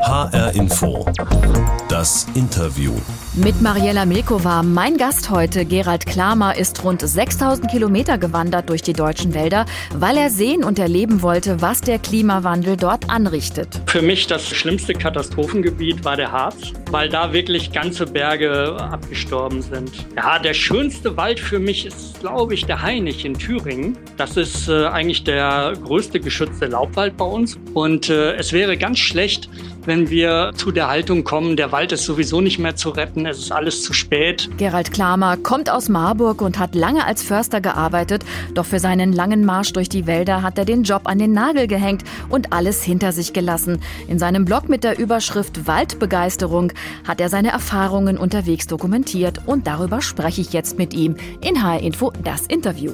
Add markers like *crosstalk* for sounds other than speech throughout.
HR Info. Das Interview. Mit Mariella Milkova, mein Gast heute, Gerald Klamer, ist rund 6000 Kilometer gewandert durch die deutschen Wälder, weil er sehen und erleben wollte, was der Klimawandel dort anrichtet. Für mich das schlimmste Katastrophengebiet war der Harz, weil da wirklich ganze Berge abgestorben sind. Ja, der schönste Wald für mich ist, glaube ich, der Hainich in Thüringen. Das ist äh, eigentlich der größte geschützte Laubwald bei uns. Und äh, es wäre ganz schlecht, wenn wir zu der Haltung kommen, der Wald ist sowieso nicht mehr zu retten, es ist alles zu spät. Gerald Klamer kommt aus Marburg und hat lange als Förster gearbeitet, doch für seinen langen Marsch durch die Wälder hat er den Job an den Nagel gehängt und alles hinter sich gelassen. In seinem Blog mit der Überschrift Waldbegeisterung hat er seine Erfahrungen unterwegs dokumentiert und darüber spreche ich jetzt mit ihm in HR Info das Interview.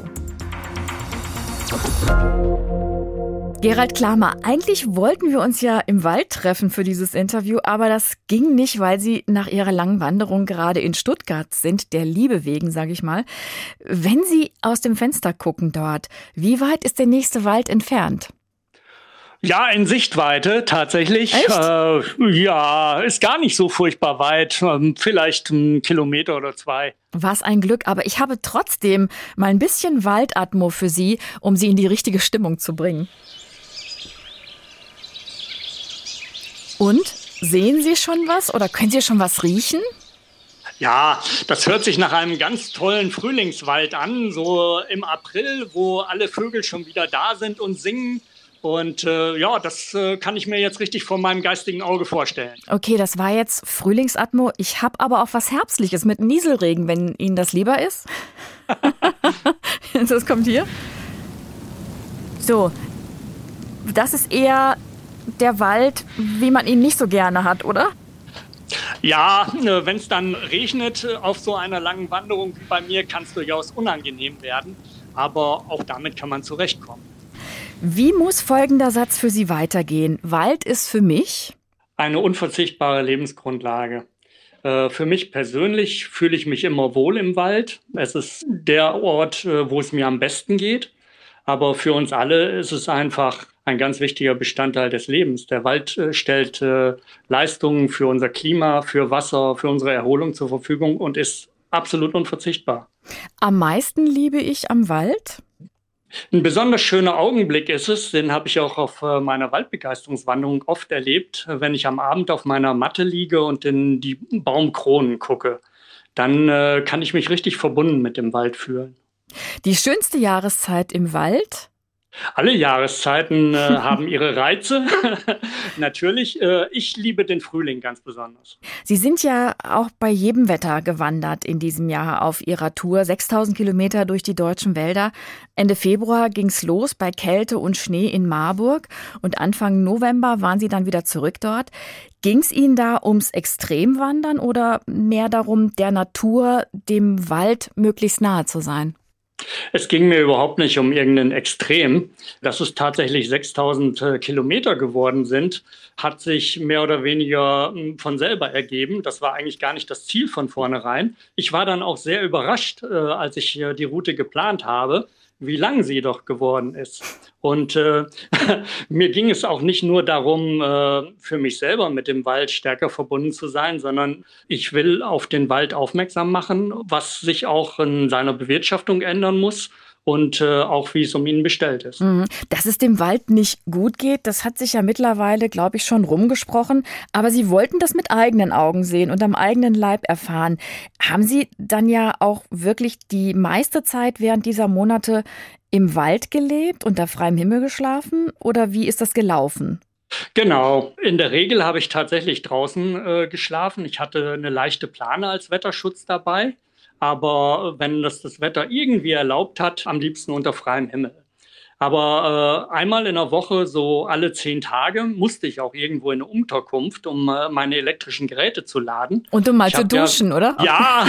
Gerald Klamer, eigentlich wollten wir uns ja im Wald treffen für dieses Interview, aber das ging nicht, weil Sie nach Ihrer langen Wanderung gerade in Stuttgart sind, der Liebe wegen, sage ich mal. Wenn Sie aus dem Fenster gucken dort, wie weit ist der nächste Wald entfernt? Ja, in Sichtweite tatsächlich. Äh, ja, ist gar nicht so furchtbar weit. Ähm, vielleicht ein Kilometer oder zwei. Was ein Glück, aber ich habe trotzdem mal ein bisschen Waldatmo für Sie, um Sie in die richtige Stimmung zu bringen. Und sehen Sie schon was oder können Sie schon was riechen? Ja, das hört sich nach einem ganz tollen Frühlingswald an, so im April, wo alle Vögel schon wieder da sind und singen. Und äh, ja, das äh, kann ich mir jetzt richtig vor meinem geistigen Auge vorstellen. Okay, das war jetzt Frühlingsatmo. Ich habe aber auch was Herbstliches mit Nieselregen, wenn Ihnen das lieber ist. *laughs* *laughs* das kommt hier. So, das ist eher der Wald, wie man ihn nicht so gerne hat, oder? Ja, äh, wenn es dann regnet äh, auf so einer langen Wanderung wie bei mir, kann es durchaus unangenehm werden. Aber auch damit kann man zurechtkommen. Wie muss folgender Satz für Sie weitergehen? Wald ist für mich eine unverzichtbare Lebensgrundlage. Äh, für mich persönlich fühle ich mich immer wohl im Wald. Es ist der Ort, wo es mir am besten geht. Aber für uns alle ist es einfach ein ganz wichtiger Bestandteil des Lebens. Der Wald äh, stellt äh, Leistungen für unser Klima, für Wasser, für unsere Erholung zur Verfügung und ist absolut unverzichtbar. Am meisten liebe ich am Wald? Ein besonders schöner Augenblick ist es, den habe ich auch auf äh, meiner Waldbegeisterungswanderung oft erlebt, wenn ich am Abend auf meiner Matte liege und in die Baumkronen gucke. Dann äh, kann ich mich richtig verbunden mit dem Wald fühlen. Die schönste Jahreszeit im Wald? Alle Jahreszeiten äh, *laughs* haben ihre Reize. *laughs* Natürlich, äh, ich liebe den Frühling ganz besonders. Sie sind ja auch bei jedem Wetter gewandert in diesem Jahr auf Ihrer Tour. 6000 Kilometer durch die deutschen Wälder. Ende Februar ging es los bei Kälte und Schnee in Marburg und Anfang November waren Sie dann wieder zurück dort. Ging es Ihnen da ums Extremwandern oder mehr darum, der Natur, dem Wald möglichst nahe zu sein? Es ging mir überhaupt nicht um irgendein Extrem. Dass es tatsächlich 6000 äh, Kilometer geworden sind, hat sich mehr oder weniger hm, von selber ergeben. Das war eigentlich gar nicht das Ziel von vornherein. Ich war dann auch sehr überrascht, äh, als ich die Route geplant habe wie lang sie doch geworden ist. Und äh, *laughs* mir ging es auch nicht nur darum, äh, für mich selber mit dem Wald stärker verbunden zu sein, sondern ich will auf den Wald aufmerksam machen, was sich auch in seiner Bewirtschaftung ändern muss und äh, auch wie es um ihn bestellt ist. Mhm. Dass es dem Wald nicht gut geht, das hat sich ja mittlerweile, glaube ich, schon rumgesprochen. Aber Sie wollten das mit eigenen Augen sehen und am eigenen Leib erfahren. Haben Sie dann ja auch wirklich die meiste Zeit während dieser Monate im Wald gelebt, unter freiem Himmel geschlafen oder wie ist das gelaufen? Genau. In der Regel habe ich tatsächlich draußen äh, geschlafen. Ich hatte eine leichte Plane als Wetterschutz dabei. Aber wenn das das Wetter irgendwie erlaubt hat, am liebsten unter freiem Himmel. Aber äh, einmal in der Woche, so alle zehn Tage, musste ich auch irgendwo in eine Unterkunft, um äh, meine elektrischen Geräte zu laden. Und um mal ich zu duschen, *laughs* ja, oder? *laughs* Ja,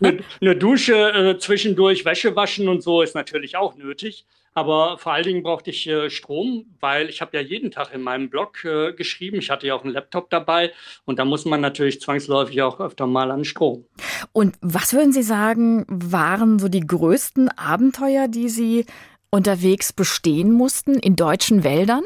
eine, eine Dusche äh, zwischendurch, Wäsche waschen und so ist natürlich auch nötig. Aber vor allen Dingen brauchte ich äh, Strom, weil ich habe ja jeden Tag in meinem Blog äh, geschrieben. Ich hatte ja auch einen Laptop dabei und da muss man natürlich zwangsläufig auch öfter mal an Strom. Und was würden Sie sagen, waren so die größten Abenteuer, die Sie unterwegs bestehen mussten in deutschen Wäldern?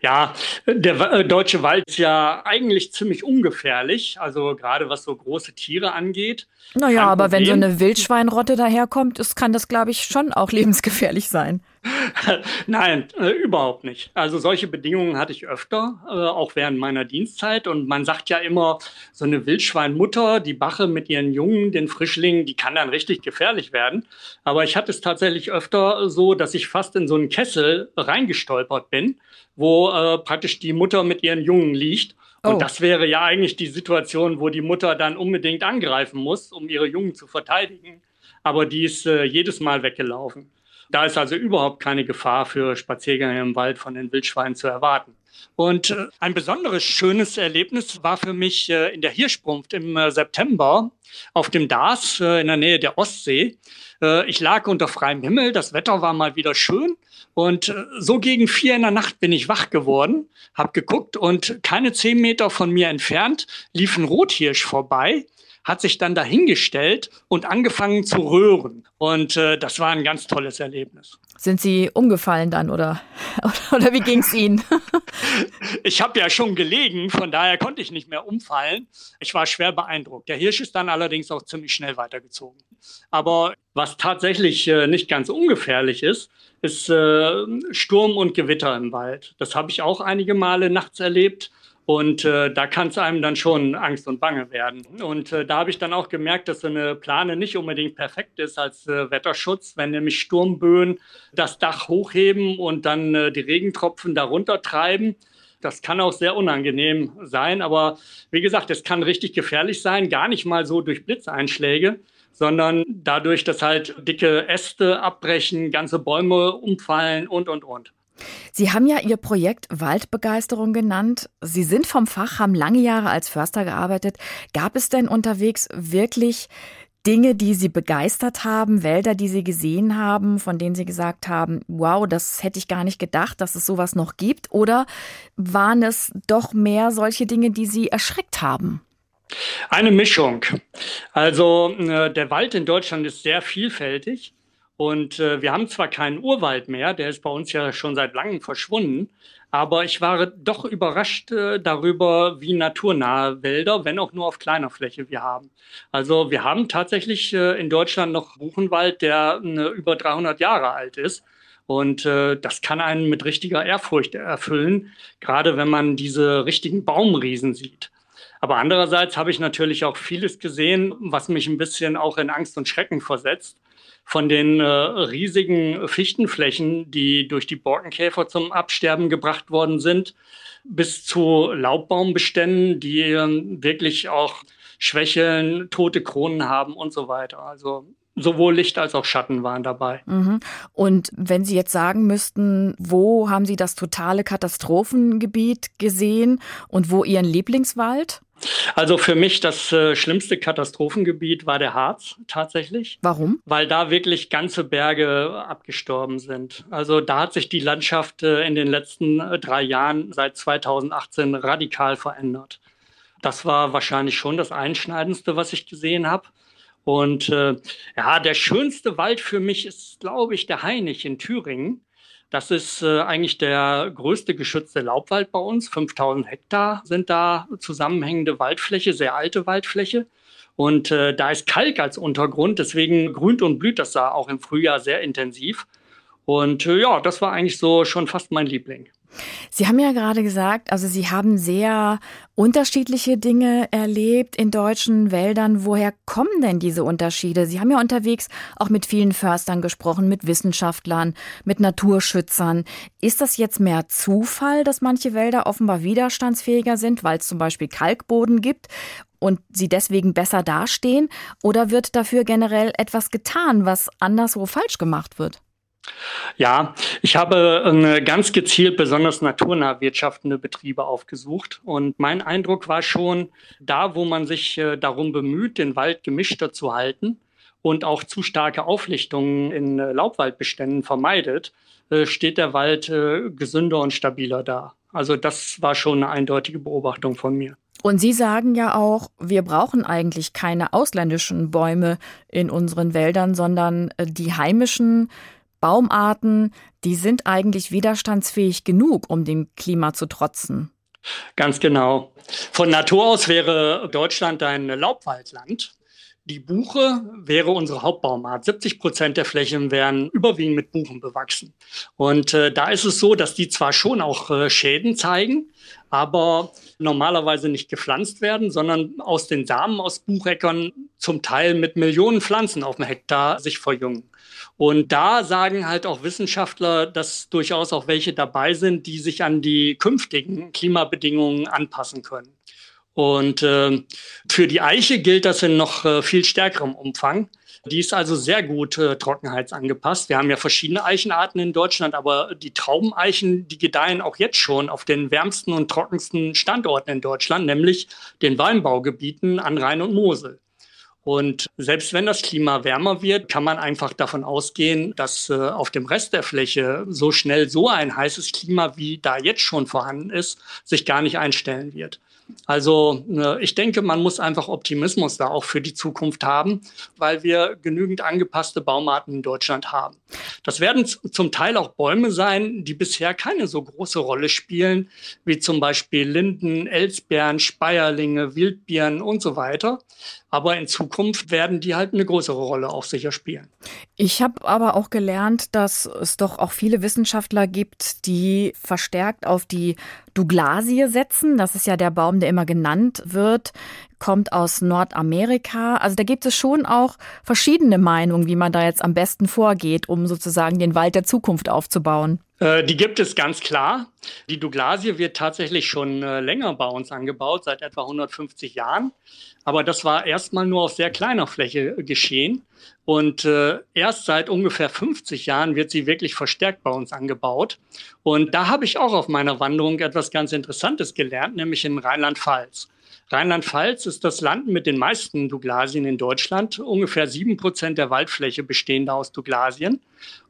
Ja, der äh, deutsche Wald ist ja eigentlich ziemlich ungefährlich, also gerade was so große Tiere angeht. Naja, aber wenn so eine Wildschweinrotte daherkommt, ist, kann das, glaube ich, schon auch *laughs* lebensgefährlich sein. *laughs* Nein, äh, überhaupt nicht. Also solche Bedingungen hatte ich öfter, äh, auch während meiner Dienstzeit. Und man sagt ja immer, so eine Wildschweinmutter, die Bache mit ihren Jungen, den Frischlingen, die kann dann richtig gefährlich werden. Aber ich hatte es tatsächlich öfter so, dass ich fast in so einen Kessel reingestolpert bin, wo äh, praktisch die Mutter mit ihren Jungen liegt. Und oh. das wäre ja eigentlich die Situation, wo die Mutter dann unbedingt angreifen muss, um ihre Jungen zu verteidigen. Aber die ist äh, jedes Mal weggelaufen. Da ist also überhaupt keine Gefahr für Spaziergänger im Wald von den Wildschweinen zu erwarten. Und äh, ein besonderes schönes Erlebnis war für mich äh, in der Hirschbrunft im äh, September auf dem Dars in der Nähe der Ostsee. Ich lag unter freiem Himmel, das Wetter war mal wieder schön und so gegen vier in der Nacht bin ich wach geworden, hab geguckt und keine zehn Meter von mir entfernt lief ein Rothirsch vorbei hat sich dann dahingestellt und angefangen zu röhren. Und äh, das war ein ganz tolles Erlebnis. Sind Sie umgefallen dann oder, *laughs* oder wie ging es Ihnen? *laughs* ich habe ja schon gelegen, von daher konnte ich nicht mehr umfallen. Ich war schwer beeindruckt. Der Hirsch ist dann allerdings auch ziemlich schnell weitergezogen. Aber was tatsächlich äh, nicht ganz ungefährlich ist, ist äh, Sturm und Gewitter im Wald. Das habe ich auch einige Male nachts erlebt. Und äh, da kann es einem dann schon Angst und Bange werden. Und äh, da habe ich dann auch gemerkt, dass so eine Plane nicht unbedingt perfekt ist als äh, Wetterschutz, wenn nämlich Sturmböen das Dach hochheben und dann äh, die Regentropfen darunter treiben. Das kann auch sehr unangenehm sein, aber wie gesagt, es kann richtig gefährlich sein, gar nicht mal so durch Blitzeinschläge, sondern dadurch, dass halt dicke Äste abbrechen, ganze Bäume umfallen und, und, und. Sie haben ja Ihr Projekt Waldbegeisterung genannt. Sie sind vom Fach, haben lange Jahre als Förster gearbeitet. Gab es denn unterwegs wirklich Dinge, die Sie begeistert haben, Wälder, die Sie gesehen haben, von denen Sie gesagt haben, wow, das hätte ich gar nicht gedacht, dass es sowas noch gibt? Oder waren es doch mehr solche Dinge, die Sie erschreckt haben? Eine Mischung. Also äh, der Wald in Deutschland ist sehr vielfältig. Und äh, wir haben zwar keinen Urwald mehr, der ist bei uns ja schon seit langem verschwunden, aber ich war doch überrascht äh, darüber, wie naturnahe Wälder, wenn auch nur auf kleiner Fläche, wir haben. Also wir haben tatsächlich äh, in Deutschland noch Buchenwald, der äh, über 300 Jahre alt ist. Und äh, das kann einen mit richtiger Ehrfurcht erfüllen, gerade wenn man diese richtigen Baumriesen sieht. Aber andererseits habe ich natürlich auch vieles gesehen, was mich ein bisschen auch in Angst und Schrecken versetzt von den äh, riesigen Fichtenflächen, die durch die Borkenkäfer zum Absterben gebracht worden sind, bis zu Laubbaumbeständen, die äh, wirklich auch Schwächeln, tote Kronen haben und so weiter. Also sowohl Licht als auch Schatten waren dabei. Mhm. Und wenn Sie jetzt sagen müssten, wo haben Sie das totale Katastrophengebiet gesehen und wo Ihren Lieblingswald? Also für mich das äh, schlimmste Katastrophengebiet war der Harz tatsächlich. Warum? Weil da wirklich ganze Berge abgestorben sind. Also da hat sich die Landschaft äh, in den letzten äh, drei Jahren seit 2018 radikal verändert. Das war wahrscheinlich schon das Einschneidendste, was ich gesehen habe. Und äh, ja, der schönste Wald für mich ist, glaube ich, der Hainich in Thüringen. Das ist äh, eigentlich der größte geschützte Laubwald bei uns. 5000 Hektar sind da zusammenhängende Waldfläche, sehr alte Waldfläche. Und äh, da ist Kalk als Untergrund, deswegen grünt und blüht das da auch im Frühjahr sehr intensiv. Und äh, ja, das war eigentlich so schon fast mein Liebling. Sie haben ja gerade gesagt, also Sie haben sehr unterschiedliche Dinge erlebt in deutschen Wäldern. Woher kommen denn diese Unterschiede? Sie haben ja unterwegs auch mit vielen Förstern gesprochen, mit Wissenschaftlern, mit Naturschützern. Ist das jetzt mehr Zufall, dass manche Wälder offenbar widerstandsfähiger sind, weil es zum Beispiel Kalkboden gibt? Und sie deswegen besser dastehen? Oder wird dafür generell etwas getan, was anderswo falsch gemacht wird? Ja, ich habe äh, ganz gezielt besonders naturnah wirtschaftende Betriebe aufgesucht. Und mein Eindruck war schon, da wo man sich äh, darum bemüht, den Wald gemischter zu halten und auch zu starke Auflichtungen in äh, Laubwaldbeständen vermeidet, steht der Wald gesünder und stabiler da. Also das war schon eine eindeutige Beobachtung von mir. Und Sie sagen ja auch, wir brauchen eigentlich keine ausländischen Bäume in unseren Wäldern, sondern die heimischen Baumarten, die sind eigentlich widerstandsfähig genug, um dem Klima zu trotzen. Ganz genau. Von Natur aus wäre Deutschland ein Laubwaldland. Die Buche wäre unsere Hauptbaumart. 70 Prozent der Flächen wären überwiegend mit Buchen bewachsen. Und äh, da ist es so, dass die zwar schon auch äh, Schäden zeigen, aber normalerweise nicht gepflanzt werden, sondern aus den Samen aus Bucheckern zum Teil mit Millionen Pflanzen auf dem Hektar sich verjüngen. Und da sagen halt auch Wissenschaftler, dass durchaus auch welche dabei sind, die sich an die künftigen Klimabedingungen anpassen können. Und äh, für die Eiche gilt das in noch äh, viel stärkerem Umfang. Die ist also sehr gut äh, trockenheitsangepasst. Wir haben ja verschiedene Eichenarten in Deutschland, aber die Traubeneichen, die gedeihen auch jetzt schon auf den wärmsten und trockensten Standorten in Deutschland, nämlich den Weinbaugebieten an Rhein und Mosel. Und selbst wenn das Klima wärmer wird, kann man einfach davon ausgehen, dass äh, auf dem Rest der Fläche so schnell so ein heißes Klima, wie da jetzt schon vorhanden ist, sich gar nicht einstellen wird. Also äh, ich denke, man muss einfach Optimismus da auch für die Zukunft haben, weil wir genügend angepasste Baumarten in Deutschland haben. Das werden zum Teil auch Bäume sein, die bisher keine so große Rolle spielen, wie zum Beispiel Linden, Elsbeeren, Speierlinge, Wildbeeren und so weiter. Aber in Zukunft werden die halt eine größere Rolle auch sicher spielen. Ich habe aber auch gelernt, dass es doch auch viele Wissenschaftler gibt, die verstärkt auf die Douglasie setzen. Das ist ja der Baum, der immer genannt wird, kommt aus Nordamerika. Also da gibt es schon auch verschiedene Meinungen, wie man da jetzt am besten vorgeht, um sozusagen den Wald der Zukunft aufzubauen. Äh, die gibt es ganz klar. Die Douglasie wird tatsächlich schon äh, länger bei uns angebaut, seit etwa 150 Jahren. Aber das war erstmal nur auf sehr kleiner Fläche geschehen. Und äh, erst seit ungefähr 50 Jahren wird sie wirklich verstärkt bei uns angebaut. Und da habe ich auch auf meiner Wanderung etwas ganz Interessantes gelernt, nämlich in Rheinland-Pfalz. Rheinland-Pfalz ist das Land mit den meisten Douglasien in Deutschland. Ungefähr sieben Prozent der Waldfläche bestehen da aus Douglasien.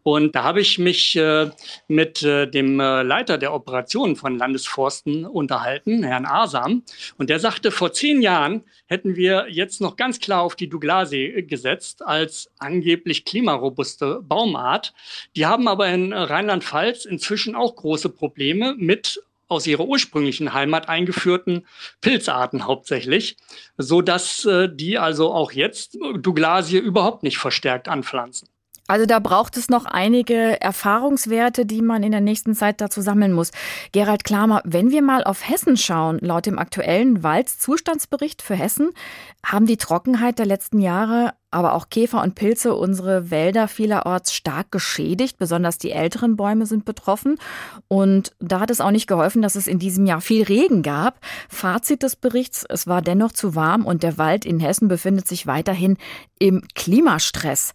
Und da habe ich mich äh, mit äh, dem äh, Leiter der Operationen von Landesforsten unterhalten, Herrn Asam. Und der sagte, vor zehn Jahren hätten wir jetzt noch ganz klar auf die Douglasie gesetzt als angeblich klimarobuste Baumart. Die haben aber in Rheinland-Pfalz inzwischen auch große Probleme mit aus ihrer ursprünglichen Heimat eingeführten Pilzarten hauptsächlich, so dass äh, die also auch jetzt Douglasie überhaupt nicht verstärkt anpflanzen. Also da braucht es noch einige Erfahrungswerte, die man in der nächsten Zeit dazu sammeln muss. Gerald Klamer, wenn wir mal auf Hessen schauen, laut dem aktuellen Waldzustandsbericht für Hessen haben die Trockenheit der letzten Jahre, aber auch Käfer und Pilze unsere Wälder vielerorts stark geschädigt. Besonders die älteren Bäume sind betroffen. Und da hat es auch nicht geholfen, dass es in diesem Jahr viel Regen gab. Fazit des Berichts, es war dennoch zu warm und der Wald in Hessen befindet sich weiterhin im Klimastress.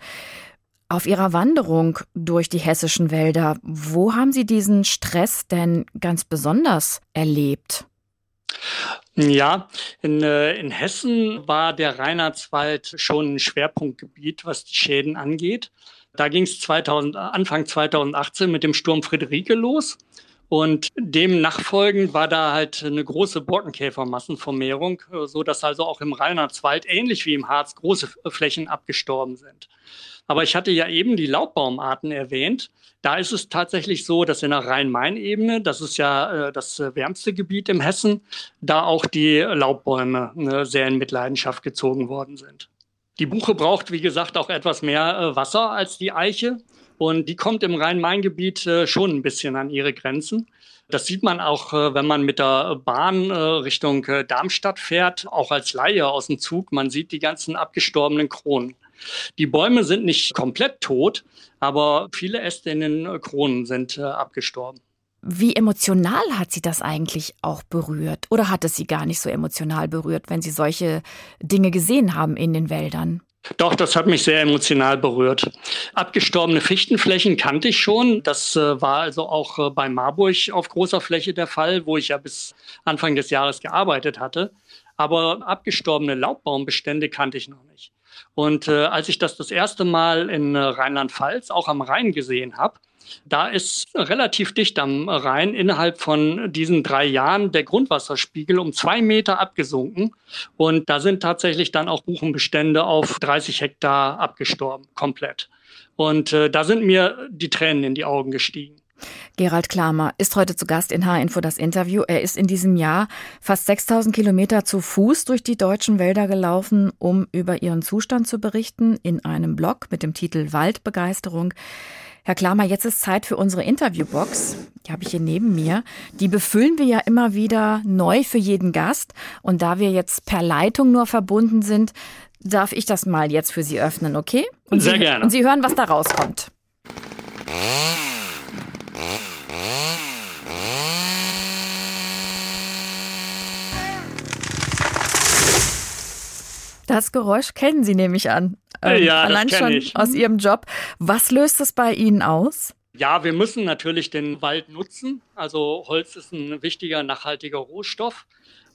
Auf Ihrer Wanderung durch die hessischen Wälder, wo haben Sie diesen Stress denn ganz besonders erlebt? Ja, in, äh, in Hessen war der Reinhardswald schon ein Schwerpunktgebiet, was die Schäden angeht. Da ging es Anfang 2018 mit dem Sturm Friederike los. Und dem nachfolgend war da halt eine große Borkenkäfermassenvermehrung, so dass also auch im Reinhardswald ähnlich wie im Harz große Flächen abgestorben sind. Aber ich hatte ja eben die Laubbaumarten erwähnt. Da ist es tatsächlich so, dass in der Rhein-Main-Ebene, das ist ja äh, das äh, wärmste Gebiet im Hessen, da auch die Laubbäume äh, sehr in Mitleidenschaft gezogen worden sind. Die Buche braucht, wie gesagt, auch etwas mehr äh, Wasser als die Eiche. Und die kommt im Rhein-Main-Gebiet äh, schon ein bisschen an ihre Grenzen. Das sieht man auch, äh, wenn man mit der Bahn Richtung Darmstadt fährt, auch als Laie aus dem Zug. Man sieht die ganzen abgestorbenen Kronen. Die Bäume sind nicht komplett tot, aber viele Äste in den Kronen sind äh, abgestorben. Wie emotional hat Sie das eigentlich auch berührt? Oder hat es Sie gar nicht so emotional berührt, wenn Sie solche Dinge gesehen haben in den Wäldern? Doch, das hat mich sehr emotional berührt. Abgestorbene Fichtenflächen kannte ich schon. Das äh, war also auch äh, bei Marburg auf großer Fläche der Fall, wo ich ja bis Anfang des Jahres gearbeitet hatte. Aber abgestorbene Laubbaumbestände kannte ich noch nicht. Und äh, als ich das das erste Mal in äh, Rheinland-Pfalz auch am Rhein gesehen habe, da ist relativ dicht am Rhein innerhalb von diesen drei Jahren der Grundwasserspiegel um zwei Meter abgesunken. Und da sind tatsächlich dann auch Buchenbestände auf 30 Hektar abgestorben, komplett. Und äh, da sind mir die Tränen in die Augen gestiegen. Gerald Klamer ist heute zu Gast in H-Info das Interview. Er ist in diesem Jahr fast 6000 Kilometer zu Fuß durch die deutschen Wälder gelaufen, um über ihren Zustand zu berichten in einem Blog mit dem Titel Waldbegeisterung. Herr Klamer, jetzt ist Zeit für unsere Interviewbox. Die habe ich hier neben mir. Die befüllen wir ja immer wieder neu für jeden Gast. Und da wir jetzt per Leitung nur verbunden sind, darf ich das mal jetzt für Sie öffnen, okay? Und Sehr Sie, gerne. Und Sie hören, was da rauskommt. Das Geräusch kennen Sie nämlich an. Ähm, ja, allein schon ich. aus Ihrem Job. Was löst es bei Ihnen aus? Ja, wir müssen natürlich den Wald nutzen. Also Holz ist ein wichtiger, nachhaltiger Rohstoff.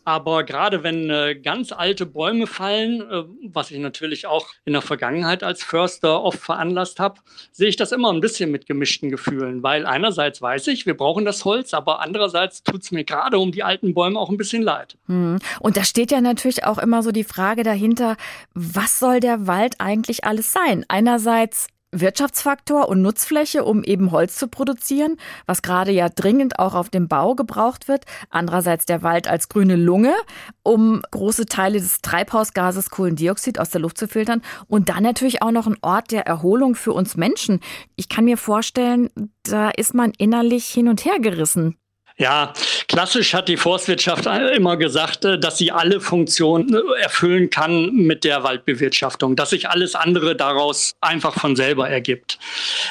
Aber gerade wenn äh, ganz alte Bäume fallen, äh, was ich natürlich auch in der Vergangenheit als Förster oft veranlasst habe, sehe ich das immer ein bisschen mit gemischten Gefühlen. Weil einerseits weiß ich, wir brauchen das Holz, aber andererseits tut es mir gerade um die alten Bäume auch ein bisschen leid. Hm. Und da steht ja natürlich auch immer so die Frage dahinter, was soll der Wald eigentlich alles sein? Einerseits Wirtschaftsfaktor und Nutzfläche, um eben Holz zu produzieren, was gerade ja dringend auch auf dem Bau gebraucht wird. Andererseits der Wald als grüne Lunge, um große Teile des Treibhausgases Kohlendioxid aus der Luft zu filtern. Und dann natürlich auch noch ein Ort der Erholung für uns Menschen. Ich kann mir vorstellen, da ist man innerlich hin und her gerissen. Ja, klassisch hat die Forstwirtschaft immer gesagt, äh, dass sie alle Funktionen äh, erfüllen kann mit der Waldbewirtschaftung, dass sich alles andere daraus einfach von selber ergibt.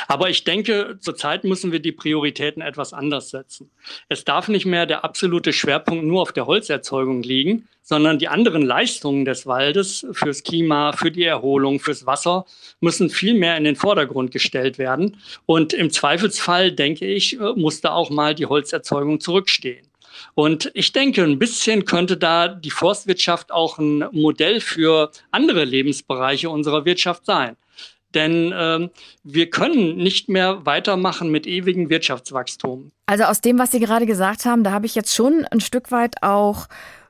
Aber ich denke, zurzeit müssen wir die Prioritäten etwas anders setzen. Es darf nicht mehr der absolute Schwerpunkt nur auf der Holzerzeugung liegen, sondern die anderen Leistungen des Waldes fürs Klima, für die Erholung, fürs Wasser müssen viel mehr in den Vordergrund gestellt werden. Und im Zweifelsfall, denke ich, äh, muss da auch mal die Holzerzeugung zurückstehen. Und ich denke, ein bisschen könnte da die Forstwirtschaft auch ein Modell für andere Lebensbereiche unserer Wirtschaft sein. Denn ähm, wir können nicht mehr weitermachen mit ewigem Wirtschaftswachstum. Also aus dem, was Sie gerade gesagt haben, da habe ich jetzt schon ein Stück weit auch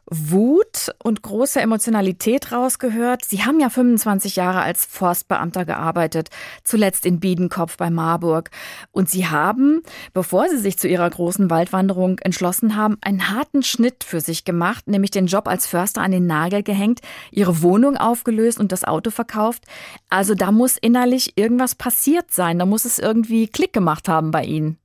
Wut und große Emotionalität rausgehört. Sie haben ja 25 Jahre als Forstbeamter gearbeitet, zuletzt in Biedenkopf bei Marburg. Und Sie haben, bevor Sie sich zu Ihrer großen Waldwanderung entschlossen haben, einen harten Schnitt für sich gemacht, nämlich den Job als Förster an den Nagel gehängt, Ihre Wohnung aufgelöst und das Auto verkauft. Also da muss innerlich irgendwas passiert sein. Da muss es irgendwie Klick gemacht haben bei Ihnen.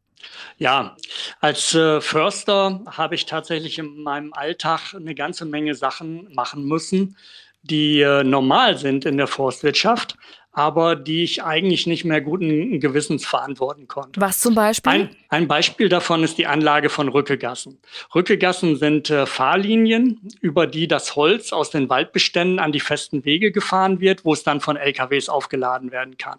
Ja, als äh, Förster habe ich tatsächlich in meinem Alltag eine ganze Menge Sachen machen müssen, die äh, normal sind in der Forstwirtschaft, aber die ich eigentlich nicht mehr guten Gewissens verantworten konnte. Was zum Beispiel? Ein, ein Beispiel davon ist die Anlage von Rückegassen. Rückegassen sind äh, Fahrlinien, über die das Holz aus den Waldbeständen an die festen Wege gefahren wird, wo es dann von LKWs aufgeladen werden kann.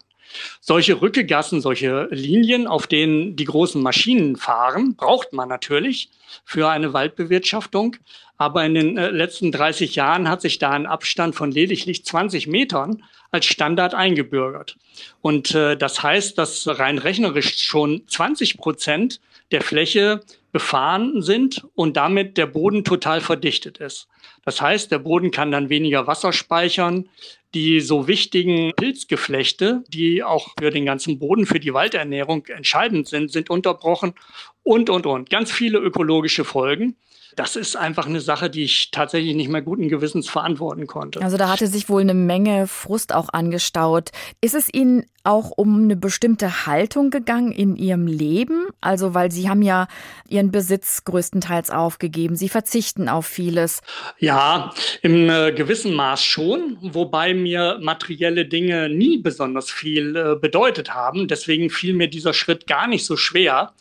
Solche Rückegassen, solche Linien, auf denen die großen Maschinen fahren, braucht man natürlich für eine Waldbewirtschaftung. Aber in den äh, letzten 30 Jahren hat sich da ein Abstand von lediglich 20 Metern als Standard eingebürgert. Und äh, das heißt, dass rein rechnerisch schon 20 Prozent der Fläche befahren sind und damit der Boden total verdichtet ist. Das heißt, der Boden kann dann weniger Wasser speichern. Die so wichtigen Pilzgeflechte, die auch für den ganzen Boden, für die Waldernährung entscheidend sind, sind unterbrochen und, und, und. Ganz viele ökologische Folgen das ist einfach eine Sache, die ich tatsächlich nicht mehr guten Gewissens verantworten konnte. Also da hatte sich wohl eine Menge Frust auch angestaut. Ist es Ihnen auch um eine bestimmte Haltung gegangen in Ihrem Leben? Also weil Sie haben ja Ihren Besitz größtenteils aufgegeben. Sie verzichten auf vieles. Ja, im äh, gewissen Maß schon, wobei mir materielle Dinge nie besonders viel äh, bedeutet haben. Deswegen fiel mir dieser Schritt gar nicht so schwer.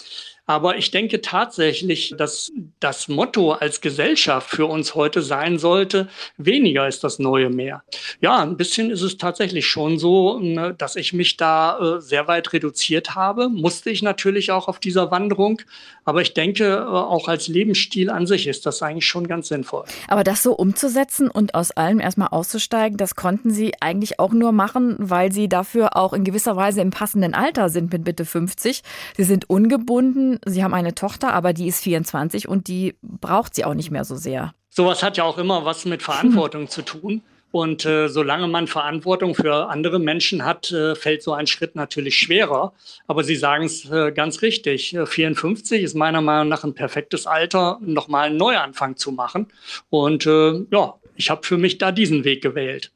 Aber ich denke tatsächlich, dass das Motto als Gesellschaft für uns heute sein sollte, weniger ist das neue mehr. Ja, ein bisschen ist es tatsächlich schon so, ne, dass ich mich da äh, sehr weit reduziert habe. Musste ich natürlich auch auf dieser Wanderung. Aber ich denke, äh, auch als Lebensstil an sich ist das eigentlich schon ganz sinnvoll. Aber das so umzusetzen und aus allem erstmal auszusteigen, das konnten Sie eigentlich auch nur machen, weil Sie dafür auch in gewisser Weise im passenden Alter sind mit Bitte 50. Sie sind ungebunden Sie haben eine Tochter, aber die ist 24 und die braucht sie auch nicht mehr so sehr. Sowas hat ja auch immer was mit Verantwortung zu tun. Und äh, solange man Verantwortung für andere Menschen hat, äh, fällt so ein Schritt natürlich schwerer. Aber Sie sagen es äh, ganz richtig. 54 ist meiner Meinung nach ein perfektes Alter, nochmal einen Neuanfang zu machen. Und äh, ja, ich habe für mich da diesen Weg gewählt.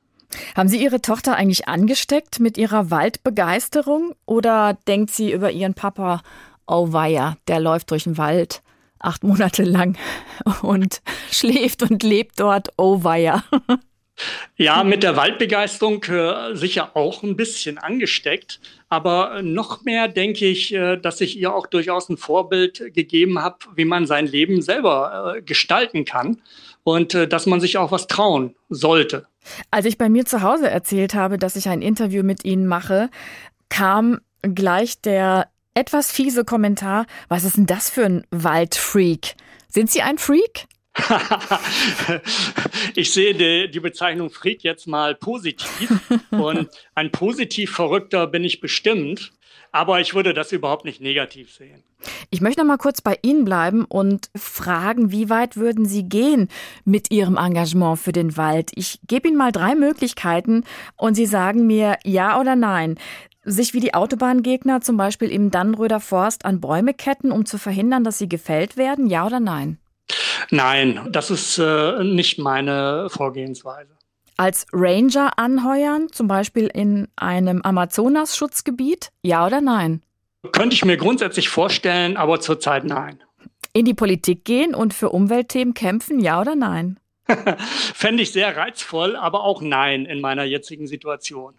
Haben Sie Ihre Tochter eigentlich angesteckt mit ihrer Waldbegeisterung oder denkt sie über ihren Papa, oh weia, der läuft durch den Wald acht Monate lang *laughs* und schläft und lebt dort, oh weia. Ja, mit der Waldbegeisterung äh, sicher auch ein bisschen angesteckt. Aber noch mehr denke ich, äh, dass ich ihr auch durchaus ein Vorbild gegeben habe, wie man sein Leben selber äh, gestalten kann und äh, dass man sich auch was trauen sollte. Als ich bei mir zu Hause erzählt habe, dass ich ein Interview mit Ihnen mache, kam gleich der etwas fiese Kommentar, was ist denn das für ein Waldfreak? Sind Sie ein Freak? *laughs* ich sehe die, die, Bezeichnung Freak jetzt mal positiv. *laughs* Und ein positiv Verrückter bin ich bestimmt. Aber ich würde das überhaupt nicht negativ sehen. Ich möchte noch mal kurz bei Ihnen bleiben und fragen, wie weit würden Sie gehen mit Ihrem Engagement für den Wald? Ich gebe Ihnen mal drei Möglichkeiten und Sie sagen mir ja oder nein. Sich wie die Autobahngegner zum Beispiel im Dannröder Forst an Bäume ketten, um zu verhindern, dass sie gefällt werden, ja oder nein? Nein, das ist äh, nicht meine Vorgehensweise. Als Ranger anheuern, zum Beispiel in einem Amazonas-Schutzgebiet, ja oder nein? Könnte ich mir grundsätzlich vorstellen, aber zurzeit nein. In die Politik gehen und für Umweltthemen kämpfen, ja oder nein? *laughs* Fände ich sehr reizvoll, aber auch nein in meiner jetzigen Situation.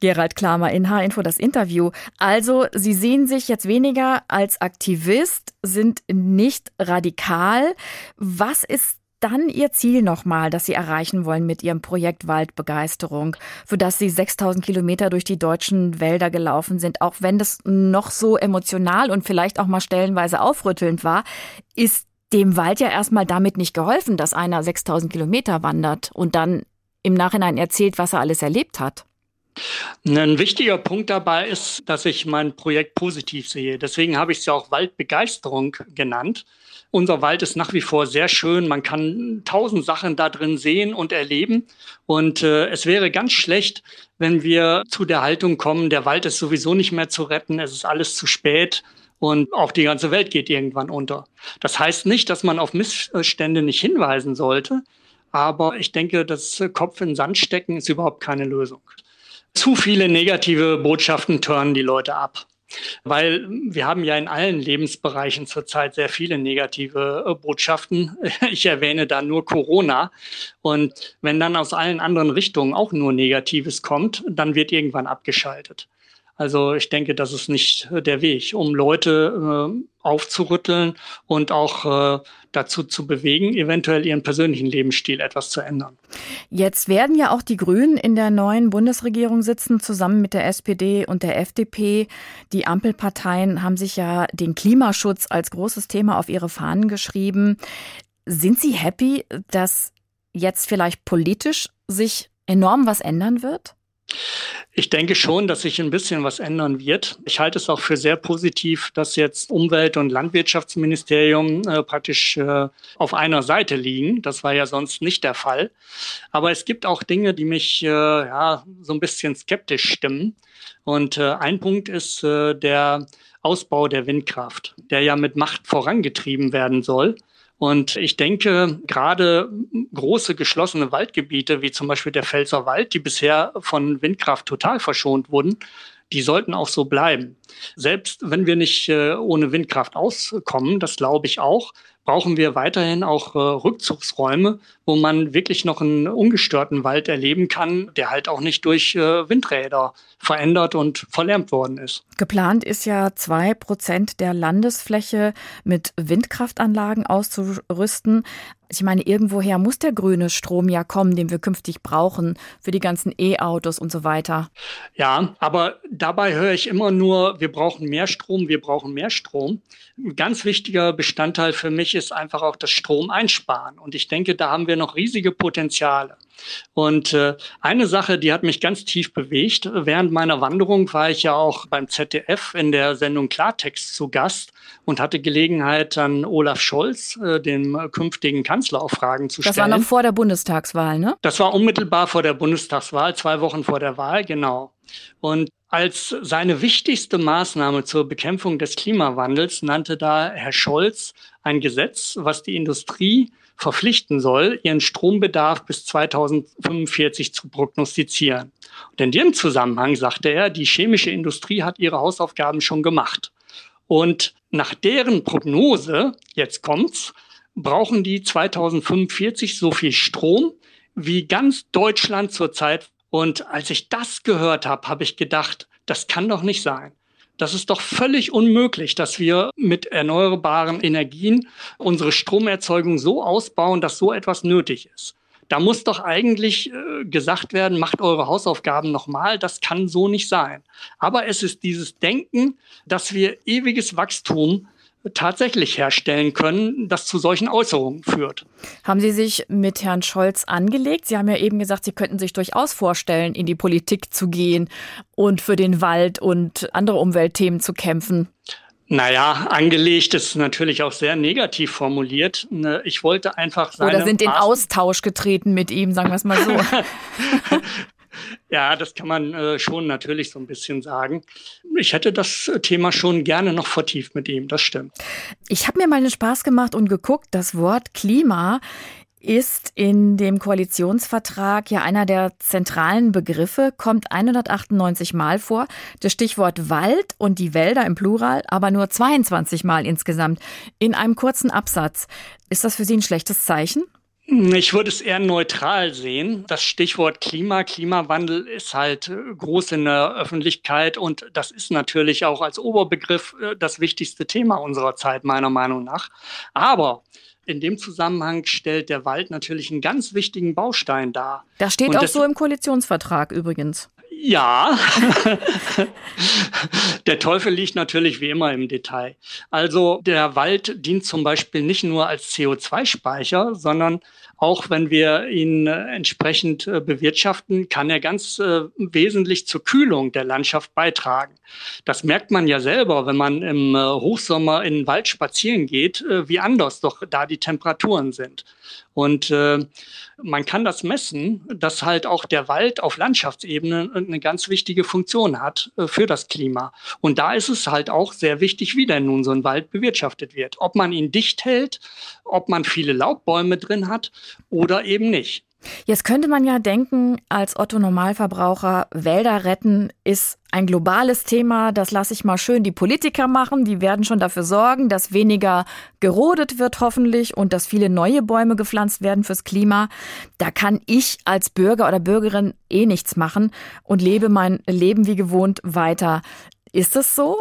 Gerald Klamer in H-Info das Interview. Also, Sie sehen sich jetzt weniger als Aktivist, sind nicht radikal. Was ist dann Ihr Ziel nochmal, das Sie erreichen wollen mit Ihrem Projekt Waldbegeisterung, für das Sie 6000 Kilometer durch die deutschen Wälder gelaufen sind, auch wenn das noch so emotional und vielleicht auch mal stellenweise aufrüttelnd war, ist dem Wald ja erstmal damit nicht geholfen, dass einer 6000 Kilometer wandert und dann im Nachhinein erzählt, was er alles erlebt hat. Ein wichtiger Punkt dabei ist, dass ich mein Projekt positiv sehe. Deswegen habe ich es ja auch Waldbegeisterung genannt. Unser Wald ist nach wie vor sehr schön. Man kann tausend Sachen da drin sehen und erleben. Und äh, es wäre ganz schlecht, wenn wir zu der Haltung kommen, der Wald ist sowieso nicht mehr zu retten, es ist alles zu spät und auch die ganze Welt geht irgendwann unter. Das heißt nicht, dass man auf Missstände nicht hinweisen sollte, aber ich denke, das Kopf in Sand stecken ist überhaupt keine Lösung. Zu viele negative Botschaften turnen die Leute ab. Weil wir haben ja in allen Lebensbereichen zurzeit sehr viele negative äh, Botschaften. *laughs* Ich erwähne da nur Corona. Und wenn dann aus allen anderen Richtungen auch nur Negatives kommt, dann wird irgendwann abgeschaltet. Also ich denke, das ist nicht äh, der Weg, um Leute äh, aufzurütteln und auch äh, dazu zu bewegen, eventuell ihren persönlichen Lebensstil etwas zu ändern. Jetzt werden ja auch die Grünen in der neuen Bundesregierung sitzen, zusammen mit der SPD und der FDP. Die Ampelparteien haben sich ja den Klimaschutz als großes Thema auf ihre Fahnen geschrieben. Sind Sie happy, dass jetzt vielleicht politisch sich enorm was ändern wird? Ich denke schon, dass sich ein bisschen was ändern wird. Ich halte es auch für sehr positiv, dass jetzt Umwelt- und Landwirtschaftsministerium äh, praktisch äh, auf einer Seite liegen. Das war ja sonst nicht der Fall. Aber es gibt auch Dinge, die mich äh, ja so ein bisschen skeptisch stimmen. Und äh, ein Punkt ist äh, der Ausbau der Windkraft, der ja mit Macht vorangetrieben werden soll. Und ich denke, gerade große geschlossene Waldgebiete, wie zum Beispiel der Pfälzer Wald, die bisher von Windkraft total verschont wurden, die sollten auch so bleiben. Selbst wenn wir nicht äh, ohne Windkraft auskommen, das glaube ich auch, brauchen wir weiterhin auch äh, Rückzugsräume, wo man wirklich noch einen ungestörten Wald erleben kann, der halt auch nicht durch äh, Windräder verändert und verlärmt worden ist. Geplant ist ja zwei Prozent der Landesfläche mit Windkraftanlagen auszurüsten. Ich meine, irgendwoher muss der grüne Strom ja kommen, den wir künftig brauchen für die ganzen E-Autos und so weiter. Ja, aber dabei höre ich immer nur, wir brauchen mehr Strom, wir brauchen mehr Strom. Ein ganz wichtiger Bestandteil für mich ist einfach auch das Strom einsparen. Und ich denke, da haben wir noch riesige Potenziale. Und äh, eine Sache, die hat mich ganz tief bewegt. Während meiner Wanderung war ich ja auch beim ZDF in der Sendung Klartext zu Gast und hatte Gelegenheit, an Olaf Scholz, äh, dem künftigen Kanzler, auch Fragen zu stellen. Das war noch vor der Bundestagswahl, ne? Das war unmittelbar vor der Bundestagswahl, zwei Wochen vor der Wahl, genau. Und als seine wichtigste Maßnahme zur Bekämpfung des Klimawandels nannte da Herr Scholz ein Gesetz, was die Industrie verpflichten soll, ihren Strombedarf bis 2045 zu prognostizieren. Und in dem Zusammenhang sagte er, die chemische Industrie hat ihre Hausaufgaben schon gemacht. Und nach deren Prognose, jetzt kommt's, brauchen die 2045 so viel Strom, wie ganz Deutschland zurzeit. Und als ich das gehört habe, habe ich gedacht, das kann doch nicht sein. Das ist doch völlig unmöglich, dass wir mit erneuerbaren Energien unsere Stromerzeugung so ausbauen, dass so etwas nötig ist. Da muss doch eigentlich äh, gesagt werden, macht eure Hausaufgaben nochmal. Das kann so nicht sein. Aber es ist dieses Denken, dass wir ewiges Wachstum tatsächlich herstellen können, das zu solchen Äußerungen führt. Haben Sie sich mit Herrn Scholz angelegt? Sie haben ja eben gesagt, Sie könnten sich durchaus vorstellen, in die Politik zu gehen und für den Wald und andere Umweltthemen zu kämpfen. Naja, angelegt ist natürlich auch sehr negativ formuliert. Ne, ich wollte einfach sagen. Oder sind in Austausch getreten mit ihm, sagen wir es mal so. *laughs* Ja, das kann man äh, schon natürlich so ein bisschen sagen. Ich hätte das Thema schon gerne noch vertieft mit ihm, das stimmt. Ich habe mir mal einen Spaß gemacht und geguckt, das Wort Klima ist in dem Koalitionsvertrag ja einer der zentralen Begriffe, kommt 198 Mal vor. Das Stichwort Wald und die Wälder im Plural, aber nur 22 Mal insgesamt in einem kurzen Absatz. Ist das für Sie ein schlechtes Zeichen? Ich würde es eher neutral sehen. Das Stichwort Klima, Klimawandel ist halt äh, groß in der Öffentlichkeit und das ist natürlich auch als Oberbegriff äh, das wichtigste Thema unserer Zeit, meiner Meinung nach. Aber in dem Zusammenhang stellt der Wald natürlich einen ganz wichtigen Baustein dar. Das steht und auch so im Koalitionsvertrag übrigens. Ja, *laughs* der Teufel liegt natürlich wie immer im Detail. Also der Wald dient zum Beispiel nicht nur als CO2-Speicher, sondern auch wenn wir ihn äh, entsprechend äh, bewirtschaften, kann er ganz äh, wesentlich zur Kühlung der Landschaft beitragen. Das merkt man ja selber, wenn man im Hochsommer in den Wald spazieren geht, wie anders doch da die Temperaturen sind. Und man kann das messen, dass halt auch der Wald auf Landschaftsebene eine ganz wichtige Funktion hat für das Klima. Und da ist es halt auch sehr wichtig, wie denn nun so ein Wald bewirtschaftet wird. Ob man ihn dicht hält, ob man viele Laubbäume drin hat oder eben nicht. Jetzt könnte man ja denken, als Otto Normalverbraucher, Wälder retten ist ein globales Thema, das lasse ich mal schön die Politiker machen, die werden schon dafür sorgen, dass weniger gerodet wird hoffentlich und dass viele neue Bäume gepflanzt werden fürs Klima. Da kann ich als Bürger oder Bürgerin eh nichts machen und lebe mein Leben wie gewohnt weiter. Ist das so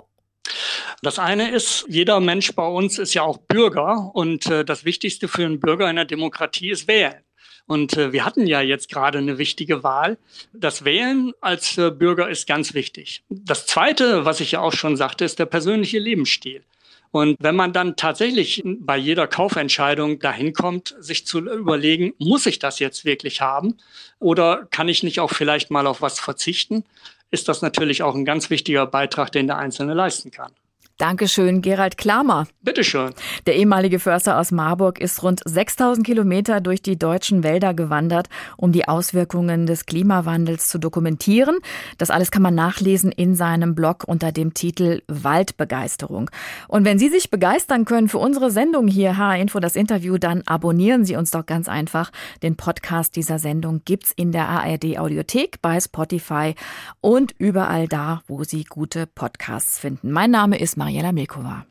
das eine ist, jeder Mensch bei uns ist ja auch Bürger und äh, das Wichtigste für einen Bürger in der Demokratie ist wählen. Und äh, wir hatten ja jetzt gerade eine wichtige Wahl. Das Wählen als äh, Bürger ist ganz wichtig. Das Zweite, was ich ja auch schon sagte, ist der persönliche Lebensstil. Und wenn man dann tatsächlich bei jeder Kaufentscheidung dahin kommt, sich zu überlegen, muss ich das jetzt wirklich haben oder kann ich nicht auch vielleicht mal auf was verzichten, ist das natürlich auch ein ganz wichtiger Beitrag, den der Einzelne leisten kann. Dankeschön, Gerald Klamer. Bitteschön. Der ehemalige Förster aus Marburg ist rund 6000 Kilometer durch die deutschen Wälder gewandert, um die Auswirkungen des Klimawandels zu dokumentieren. Das alles kann man nachlesen in seinem Blog unter dem Titel Waldbegeisterung. Und wenn Sie sich begeistern können für unsere Sendung hier, H-Info, das Interview, dann abonnieren Sie uns doch ganz einfach. Den Podcast dieser Sendung gibt's in der ARD Audiothek, bei Spotify und überall da, wo Sie gute Podcasts finden. Mein Name ist Maria Mariela Milkova.